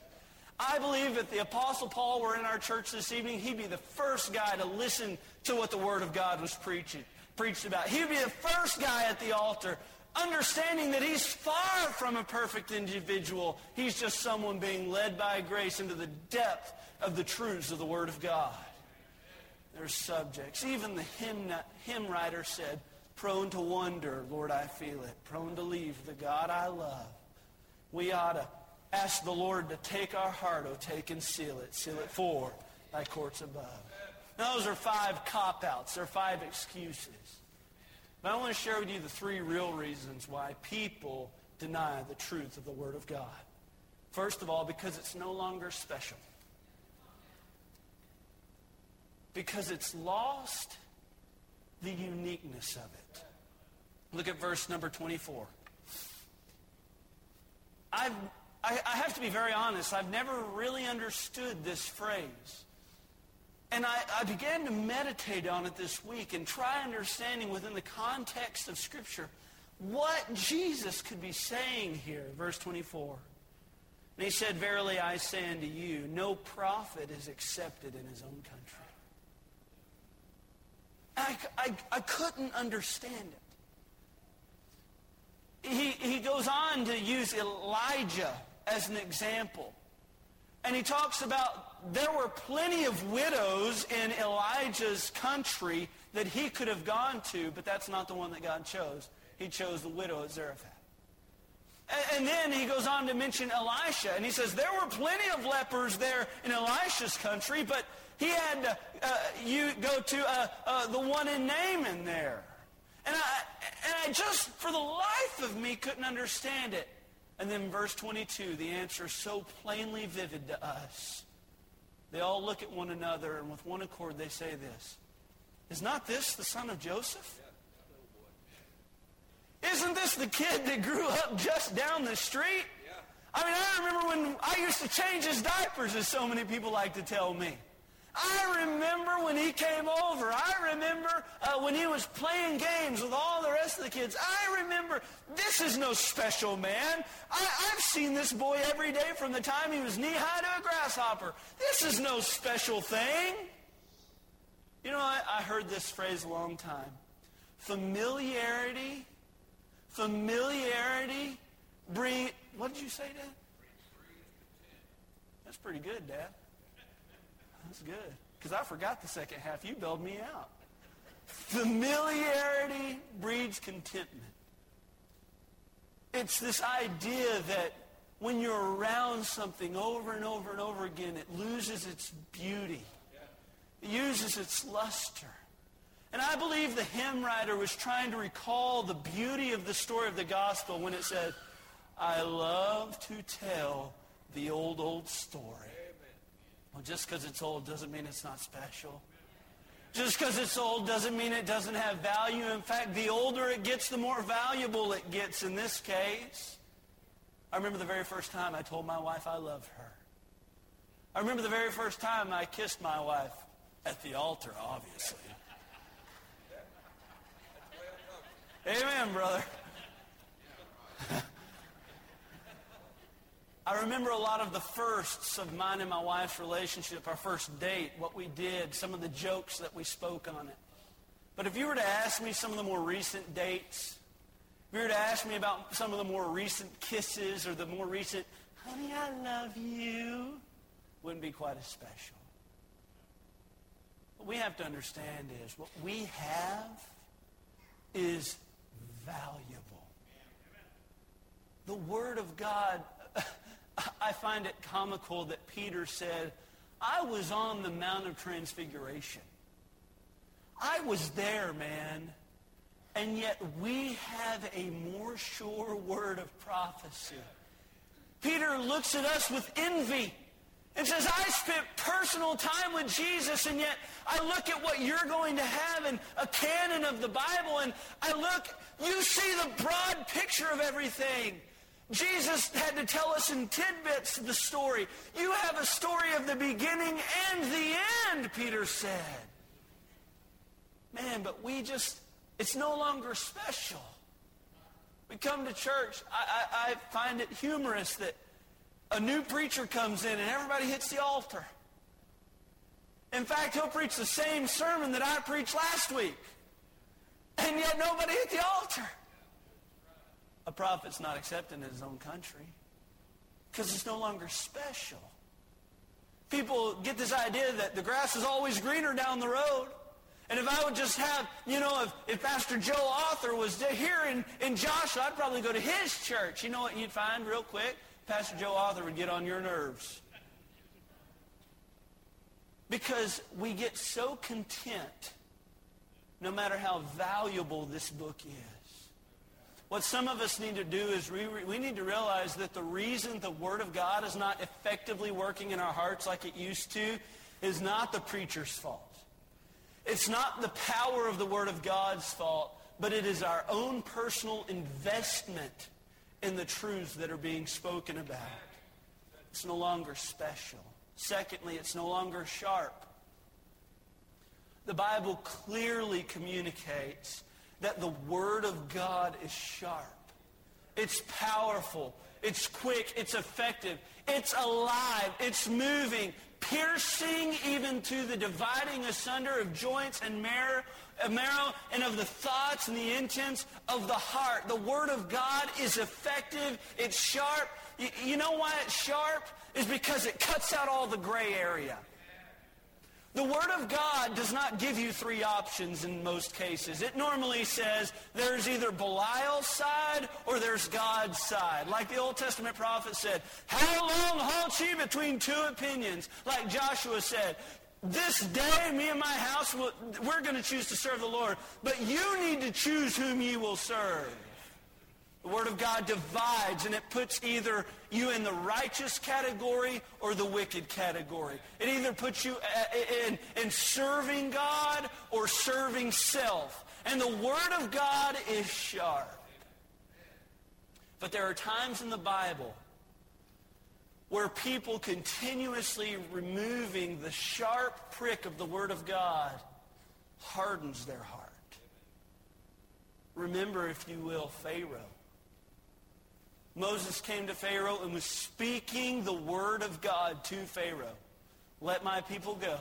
I believe if the Apostle Paul were in our church this evening, he'd be the first guy to listen to what the Word of God was preaching, preached about. He'd be the first guy at the altar, understanding that he's far from a perfect individual. He's just someone being led by grace into the depth of the truths of the Word of God. There's subjects. Even the hymn, hymn writer said, prone to wonder, Lord, I feel it. Prone to leave the God I love. We ought to ask the Lord to take our heart, oh, take and seal it. Seal it for thy courts above. Now, those are five cop-outs. They're five excuses. But I want to share with you the three real reasons why people deny the truth of the Word of God. First of all, because it's no longer special because it's lost the uniqueness of it. Look at verse number 24. I've, I, I have to be very honest. I've never really understood this phrase. And I, I, began to meditate on it this week and try understanding within the context of Scripture what Jesus could be saying here. Verse 24. And he said, Verily I say unto you, no prophet is accepted in his own country. I, I, I couldn't understand it. He, he goes on to use Elijah as an example. And he talks about there were plenty of widows in Elijah's country that he could have gone to, but that's not the one that God chose. He chose the widow at Zarephath. And, then he goes on to mention Elisha, and he says there were plenty of lepers there in Elisha's country, but he had to, uh, you go to uh, uh, the one in Naaman there. And I, and I just, for the life of me, couldn't understand it. And then verse 22, the answer is so plainly vivid to us. They all look at one another, and with one accord they say this. Is not this the son of Joseph? Isn't this the kid that grew up just down the street? I mean, I remember when I used to change his diapers, as so many people like to tell me. I remember when he came over. I remember uh, when he was playing games with all the rest of the kids. I remember this is no special man. I, I've seen this boy every day from the time he was knee-high to a grasshopper. This is no special thing. You know, I, I heard this phrase a long time. Familiarity, familiarity, bring, what did you say, Dad? That's pretty good, Dad. That's good. Because I forgot the second half. You bailed me out. Familiarity breeds contentment. It's this idea that when you're around something over and over and over again, it loses its beauty. It loses its luster. And I believe the hymn writer was trying to recall the beauty of the story of the gospel when it said, I love to tell the old, old story. Well, just because it's old doesn't mean it's not special. Just because it's old doesn't mean it doesn't have value. In fact, the older it gets, the more valuable it gets in this case. I remember the very first time I told my wife I loved her. I remember the very first time I kissed my wife at the altar, obviously. Amen, brother. [LAUGHS] I remember a lot of the firsts of mine and my wife's relationship, our first date, what we did, some of the jokes that we spoke on it. But if you were to ask me some of the more recent dates, if you were to ask me about some of the more recent kisses or the more recent, honey, I love you, wouldn't be quite as special. What we have to understand is what we have is valuable. The Word of God [LAUGHS] I find it comical that Peter said, I was on the Mount of Transfiguration. I was there, man. And yet we have a more sure word of prophecy. Peter looks at us with envy and says, I spent personal time with Jesus, and yet I look at what you're going to have in a canon of the Bible, and I look, you see the broad picture of everything. Jesus had to tell us in tidbits the story. You have a story of the beginning and the end, Peter said. Man, but we just, it's no longer special. We come to church. I, I, I find it humorous that a new preacher comes in and everybody hits the altar. In fact, he'll preach the same sermon that I preached last week. And yet nobody hit the altar a prophet's not accepted in his own country because it's no longer special. People get this idea that the grass is always greener down the road. And if I would just have, you know, if, if Pastor Joe Author was here in, in Joshua, I'd probably go to his church. You know what you'd find real quick? Pastor Joe Author would get on your nerves. Because we get so content, no matter how valuable this book is. What some of us need to do is we, we need to realize that the reason the Word of God is not effectively working in our hearts like it used to is not the preacher's fault. It's not the power of the Word of God's fault, but it is our own personal investment in the truths that are being spoken about. It's no longer special. Secondly, it's no longer sharp. The Bible clearly communicates that the Word of God is sharp. It's powerful. It's quick. It's effective. It's alive. It's moving, piercing even to the dividing asunder of joints and marrow, uh, marrow and of the thoughts and the intents of the heart. The Word of God is effective. It's sharp. You know why it's sharp? Is because it cuts out all the gray area. The Word of God does not give you three options in most cases. It normally says there's either Belial's side or there's God's side. Like the Old Testament prophet said, how long halt ye between two opinions? Like Joshua said, this day, me and my house, we're going to choose to serve the Lord. But you need to choose whom you will serve. The Word of God divides, and it puts either you in the righteous category or the wicked category. It either puts you uh, in, in serving God or serving self. And the Word of God is sharp. But there are times in the Bible where people continuously removing the sharp prick of the Word of God hardens their heart. Remember, if you will, Pharaoh. Moses came to Pharaoh and was speaking the word of God to Pharaoh. Let my people go.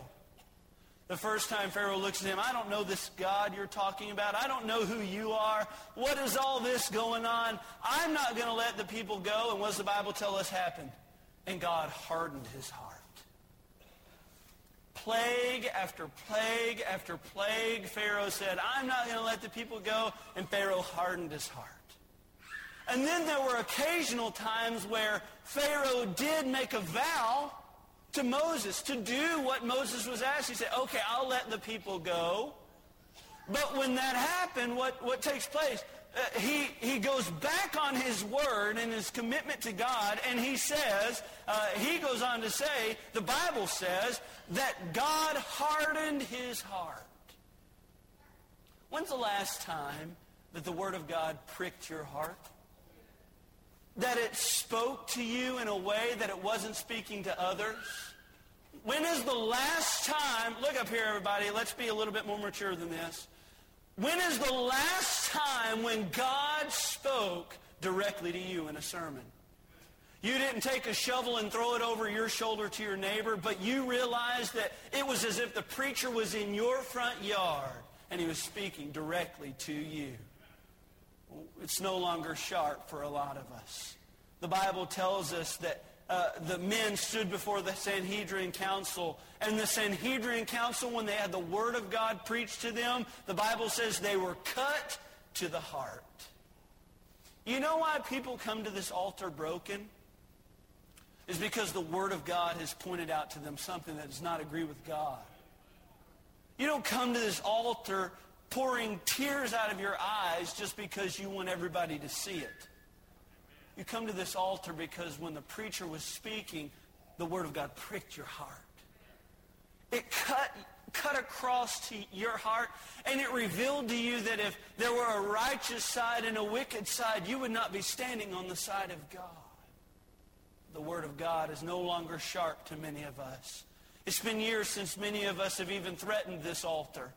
The first time Pharaoh looks at him, I don't know this God you're talking about. I don't know who you are. What is all this going on? I'm not going to let the people go. And what does the Bible tell us happened? And God hardened his heart. Plague after plague after plague, Pharaoh said, I'm not going to let the people go. And Pharaoh hardened his heart. And then there were occasional times where Pharaoh did make a vow to Moses to do what Moses was asked. He said, okay, I'll let the people go. But when that happened, what, what takes place? uh, he, he goes back on his word and his commitment to God, and he says, uh, he goes on to say, the Bible says, that God hardened his heart. When's the last time that the Word of God pricked your heart? That it spoke to you in a way that it wasn't speaking to others? When is the last time, look up here everybody, let's be a little bit more mature than this. When is the last time when God spoke directly to you in a sermon? You didn't take a shovel and throw it over your shoulder to your neighbor, but you realized that it was as if the preacher was in your front yard and he was speaking directly to you. It's no longer sharp for a lot of us. The Bible tells us that uh, the men stood before the Sanhedrin council. And the Sanhedrin council, when they had the word of God preached to them, the Bible says they were cut to the heart. You know why people come to this altar broken? Is because the word of God has pointed out to them something that does not agree with God. You don't come to this altar pouring tears out of your eyes just because you want everybody to see it. You come to this altar because when the preacher was speaking, the Word of God pricked your heart. It cut, cut across to your heart, and it revealed to you that if there were a righteous side and a wicked side, you would not be standing on the side of God. The Word of God is no longer sharp to many of us. It's been years since many of us have even threatened this altar.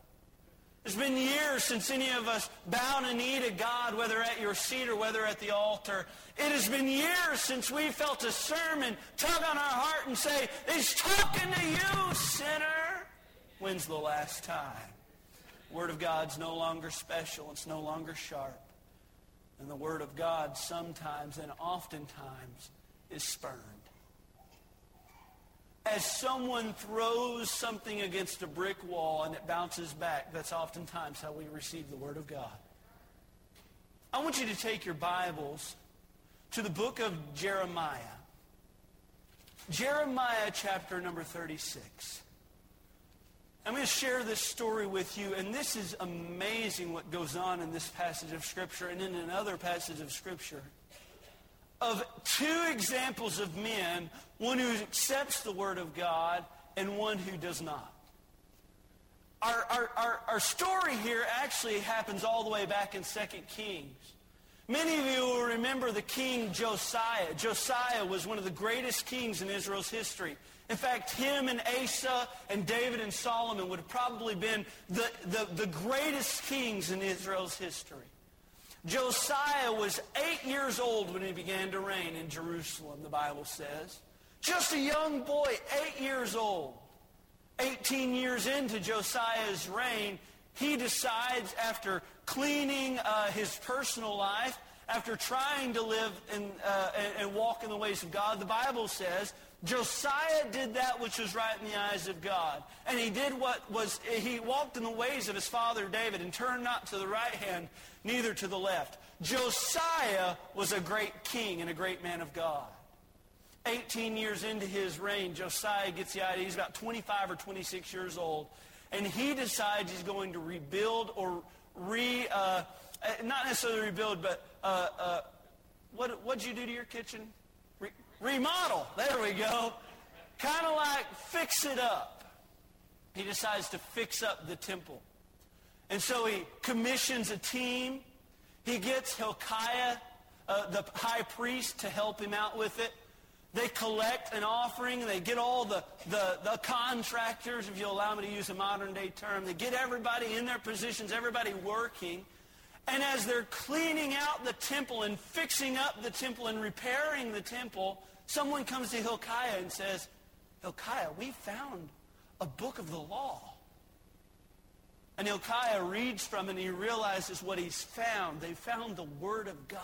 It's been years since any of us bowed a knee to God, whether at your seat or whether at the altar. It has been years since we felt a sermon tug on our heart and say, He's talking to you, sinner. When's the last time? Word of God's no longer special. It's no longer sharp. And the Word of God sometimes and oftentimes is spurned as someone throws something against a brick wall and it bounces back, that's oftentimes how we receive the Word of God. I want you to take your Bibles to the book of Jeremiah. Jeremiah chapter number 36. I'm going to share this story with you, and this is amazing what goes on in this passage of Scripture and in another passage of Scripture of two examples of men, one who accepts the Word of God and one who does not. Our, our, our, our story here actually happens all the way back in 2 Kings. Many of you will remember the king Josiah. Josiah was one of the greatest kings in Israel's history. In fact, him and Asa and David and Solomon would have probably been the, the, the greatest kings in Israel's history. Josiah was eight years old when he began to reign in Jerusalem, the Bible says. Just a young boy, eight years old. 18 years into Josiah's reign, he decides after cleaning uh, his personal life, after trying to live in, uh, and, and walk in the ways of God, the Bible says Josiah did that which was right in the eyes of God. And he did what was, he walked in the ways of his father David and turned not to the right hand, neither to the left. Josiah was a great king and a great man of God. 18 years into his reign, Josiah gets the idea. He's about 25 or 26 years old. And he decides he's going to rebuild or re, uh, not necessarily rebuild, but uh, uh, what, what'd you do to your kitchen? remodel. There we go. Kind of like fix it up. He decides to fix up the temple. And so he commissions a team. He gets Hilkiah, uh, the high priest, to help him out with it. They collect an offering. They get all the, the, the contractors, if you allow me to use a modern day term. They get everybody in their positions, everybody working. And as they're cleaning out the temple and fixing up the temple and repairing the temple, someone comes to Hilkiah and says, Hilkiah, we found a book of the law. And Hilkiah reads from it and he realizes what he's found. They found the Word of God.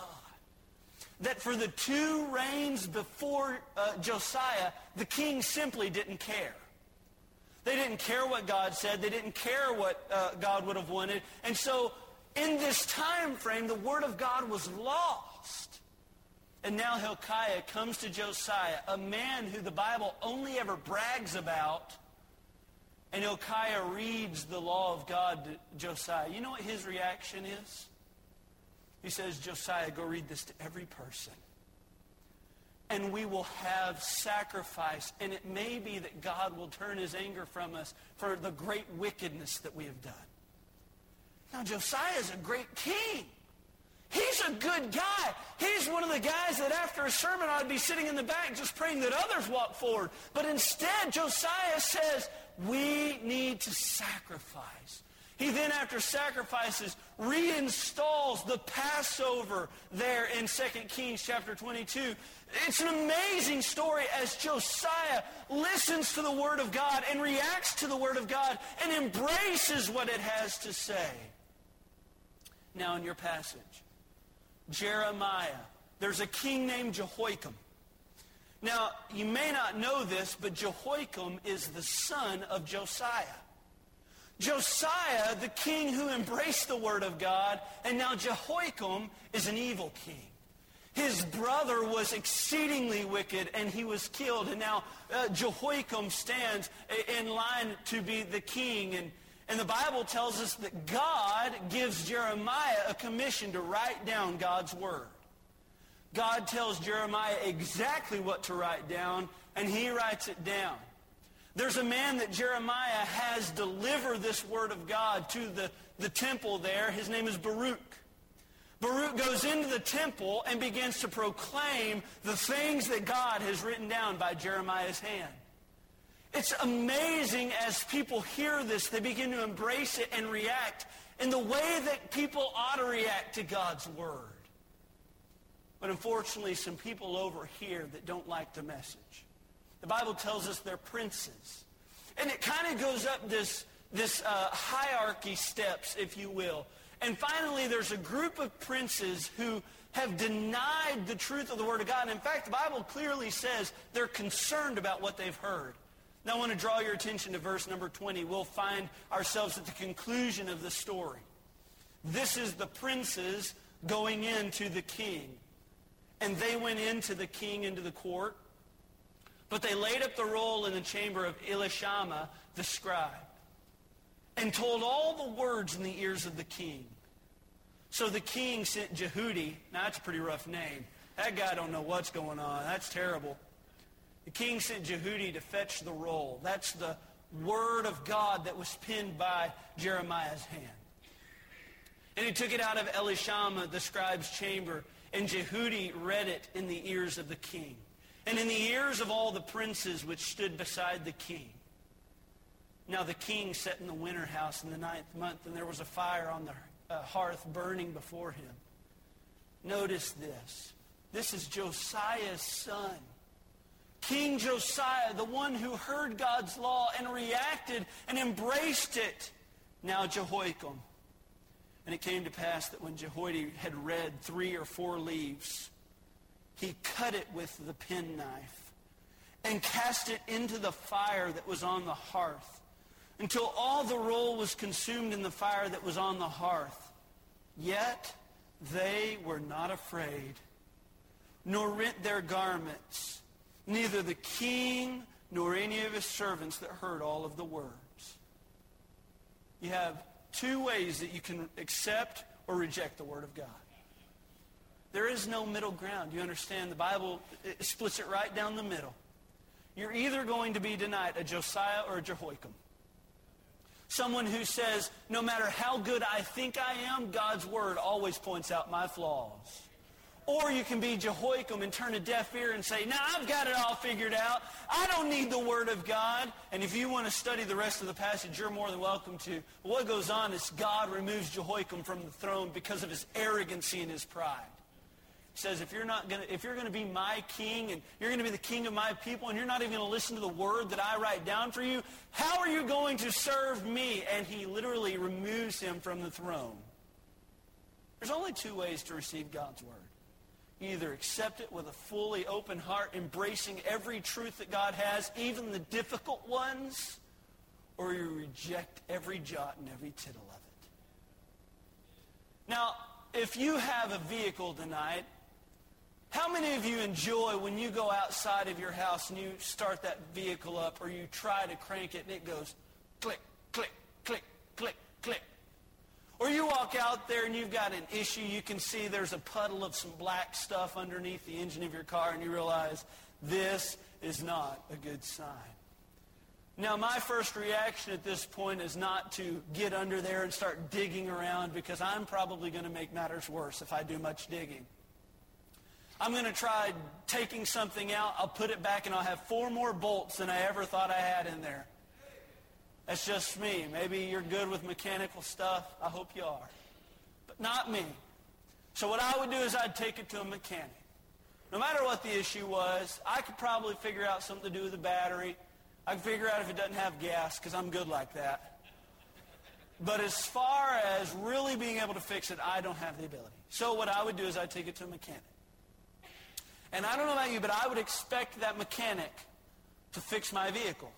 That for the two reigns before uh, Josiah, the king simply didn't care. They didn't care what God said. They didn't care what uh, God would have wanted. And so in this time frame, the word of God was lost. And now Hilkiah comes to Josiah, a man who the Bible only ever brags about. And Hilkiah reads the law of God to Josiah. You know what his reaction is? He says, Josiah, go read this to every person. And we will have sacrifice. And it may be that God will turn his anger from us for the great wickedness that we have done. Now, Josiah is a great king. He's a good guy. He's one of the guys that after a sermon I'd be sitting in the back just praying that others walk forward. But instead, Josiah says, we need to sacrifice. He then, after sacrifices, reinstalls the Passover there in 2 Kings chapter 22. It's an amazing story as Josiah listens to the Word of God and reacts to the Word of God and embraces what it has to say. Now, in your passage, Jeremiah, there's a king named Jehoiakim. Now, you may not know this, but Jehoiakim is the son of Josiah. Josiah, the king who embraced the word of God, and now Jehoiakim is an evil king. His brother was exceedingly wicked, and he was killed. And now uh, Jehoiakim stands in line to be the king. And, and the Bible tells us that God gives Jeremiah a commission to write down God's word. God tells Jeremiah exactly what to write down, and he writes it down. There's a man that Jeremiah has deliver this word of God to the, the temple there. His name is Baruch. Baruch goes into the temple and begins to proclaim the things that God has written down by Jeremiah's hand. It's amazing as people hear this, they begin to embrace it and react in the way that people ought to react to God's word. But unfortunately, some people over here that don't like the message. The Bible tells us they're princes. And it kind of goes up this, this uh, hierarchy steps, if you will. And finally, there's a group of princes who have denied the truth of the Word of God. And in fact, the Bible clearly says they're concerned about what they've heard. Now, I want to draw your attention to verse number 20. We'll find ourselves at the conclusion of the story. This is the princes going into the king. And they went into the king, into the court. But they laid up the roll in the chamber of Elishama, the scribe, and told all the words in the ears of the king. So the king sent Jehudi. Now, that's a pretty rough name. That guy don't know what's going on. That's terrible. The king sent Jehudi to fetch the roll. That's the word of God that was pinned by Jeremiah's hand. And he took it out of Elishama, the scribe's chamber, and Jehudi read it in the ears of the king and in the ears of all the princes which stood beside the king. Now the king sat in the winter house in the ninth month, and there was a fire on the uh, hearth burning before him. Notice this. This is Josiah's son. King Josiah, the one who heard God's law and reacted and embraced it. Now Jehoiakim. And it came to pass that when Jehoiada had read three or four leaves, he cut it with the penknife and cast it into the fire that was on the hearth until all the roll was consumed in the fire that was on the hearth. Yet they were not afraid, nor rent their garments, neither the king nor any of his servants that heard all of the words. You have two ways that you can accept or reject the word of God. There is no middle ground. You understand? The Bible splits it right down the middle. You're either going to be denied a Josiah or a Jehoiakim. Someone who says, no matter how good I think I am, God's word always points out my flaws. Or you can be Jehoiakim and turn a deaf ear and say, now I've got it all figured out. I don't need the word of God. And if you want to study the rest of the passage, you're more than welcome to. But what goes on is God removes Jehoiakim from the throne because of his arrogancy and his pride He says, if you're not to, if you're going to be my king and you're going to be the king of my people and you're not even going to listen to the word that I write down for you, how are you going to serve me? And he literally removes him from the throne. There's only two ways to receive God's word. Either accept it with a fully open heart, embracing every truth that God has, even the difficult ones, or you reject every jot and every tittle of it. Now, if you have a vehicle tonight how many of you enjoy when you go outside of your house and you start that vehicle up or you try to crank it and it goes click, click, click, click, click? Or you walk out there and you've got an issue. You can see there's a puddle of some black stuff underneath the engine of your car and you realize this is not a good sign. Now, my first reaction at this point is not to get under there and start digging around because I'm probably going to make matters worse if I do much digging. I'm going to try taking something out. I'll put it back and I'll have four more bolts than I ever thought I had in there. That's just me. Maybe you're good with mechanical stuff. I hope you are. But not me. So what I would do is I'd take it to a mechanic. No matter what the issue was, I could probably figure out something to do with the battery. I could figure out if it doesn't have gas because I'm good like that. But as far as really being able to fix it, I don't have the ability. So what I would do is I'd take it to a mechanic. And I don't know about you, but I would expect that mechanic to fix my vehicle.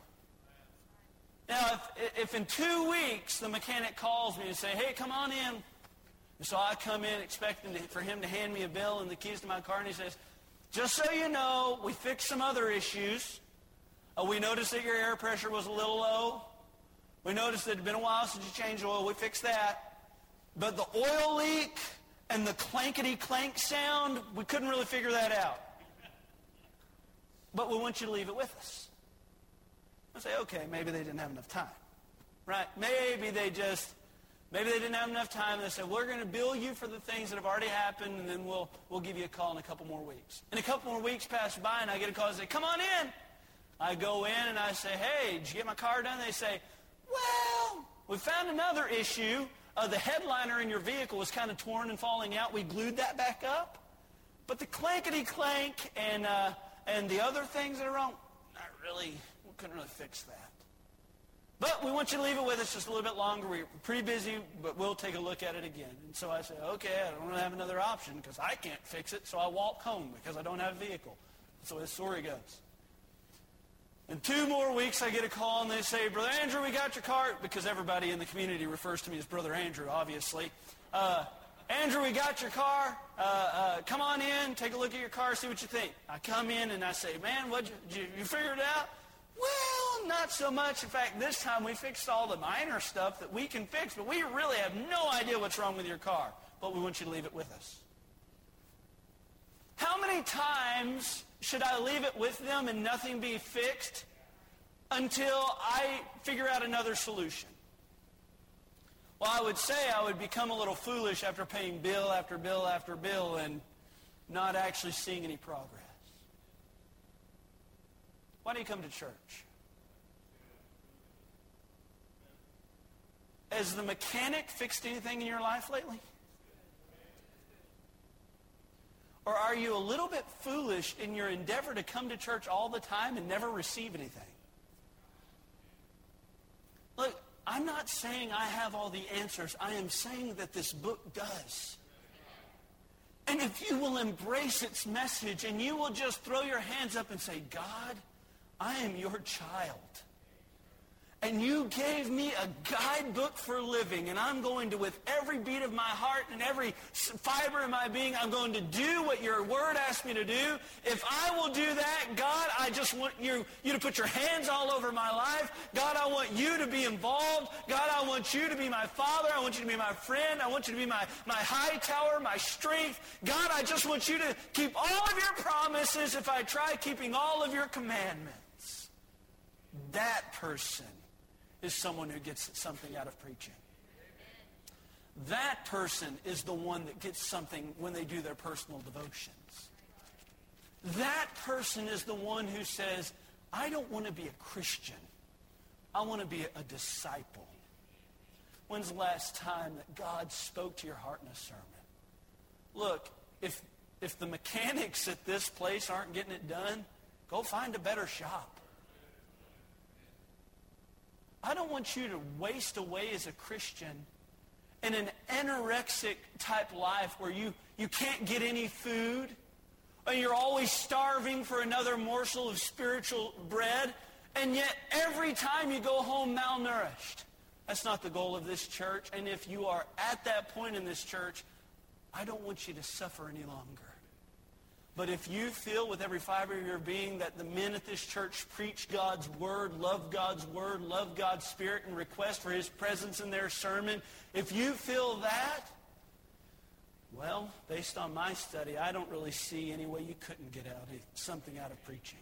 Now, if, if in two weeks the mechanic calls me and say, hey, come on in. And so I come in expecting to, for him to hand me a bill and the keys to my car, and he says, just so you know, we fixed some other issues. Uh, we noticed that your air pressure was a little low. We noticed that it had been a while since you changed oil. We fixed that. But the oil leak and the clankety clank sound, we couldn't really figure that out. But we want you to leave it with us. Say, okay, maybe they didn't have enough time. Right? Maybe they just, maybe they didn't have enough time. They said, we're going to bill you for the things that have already happened, and then we'll, we'll give you a call in a couple more weeks. And a couple more weeks pass by, and I get a call and say, come on in. I go in and I say, hey, did you get my car done? They say, well, we found another issue. Uh, the headliner in your vehicle was kind of torn and falling out. We glued that back up. But the clankety clank and, uh, and the other things that are wrong, not really couldn't really fix that. But we want you to leave it with us just a little bit longer. We're pretty busy, but we'll take a look at it again. And so I say, okay, I don't really have another option because I can't fix it, so I walk home because I don't have a vehicle. So the story goes. In two more weeks, I get a call and they say, Brother Andrew, we got your car, because everybody in the community refers to me as Brother Andrew, obviously. Uh, Andrew, we got your car. Uh, uh, come on in, take a look at your car, see what you think. I come in and I say, man, what you, you, you figure it out? Well, not so much. In fact, this time we fixed all the minor stuff that we can fix, but we really have no idea what's wrong with your car. But we want you to leave it with us. How many times should I leave it with them and nothing be fixed until I figure out another solution? Well, I would say I would become a little foolish after paying bill after bill after bill and not actually seeing any progress. Why do you come to church? Has the mechanic fixed anything in your life lately? Or are you a little bit foolish in your endeavor to come to church all the time and never receive anything? Look, I'm not saying I have all the answers. I am saying that this book does. And if you will embrace its message and you will just throw your hands up and say, God, I am your child. And you gave me a guidebook for living, and I'm going to, with every beat of my heart and every fiber of my being, I'm going to do what your word asks me to do. If I will do that, God, I just want you, you to put your hands all over my life. God, I want you to be involved. God, I want you to be my father. I want you to be my friend. I want you to be my, my high tower, my strength. God, I just want you to keep all of your promises if I try keeping all of your commandments. That person is someone who gets something out of preaching. That person is the one that gets something when they do their personal devotions. That person is the one who says, I don't want to be a Christian. I want to be a disciple. When's the last time that God spoke to your heart in a sermon? Look, if, if the mechanics at this place aren't getting it done, go find a better shop. I don't want you to waste away as a Christian in an anorexic type life where you, you can't get any food and you're always starving for another morsel of spiritual bread, and yet every time you go home malnourished. That's not the goal of this church. And if you are at that point in this church, I don't want you to suffer any longer. But if you feel with every fiber of your being that the men at this church preach God's word, love God's word, love God's spirit, and request for his presence in their sermon, if you feel that, well, based on my study, I don't really see any way you couldn't get out something out of preaching.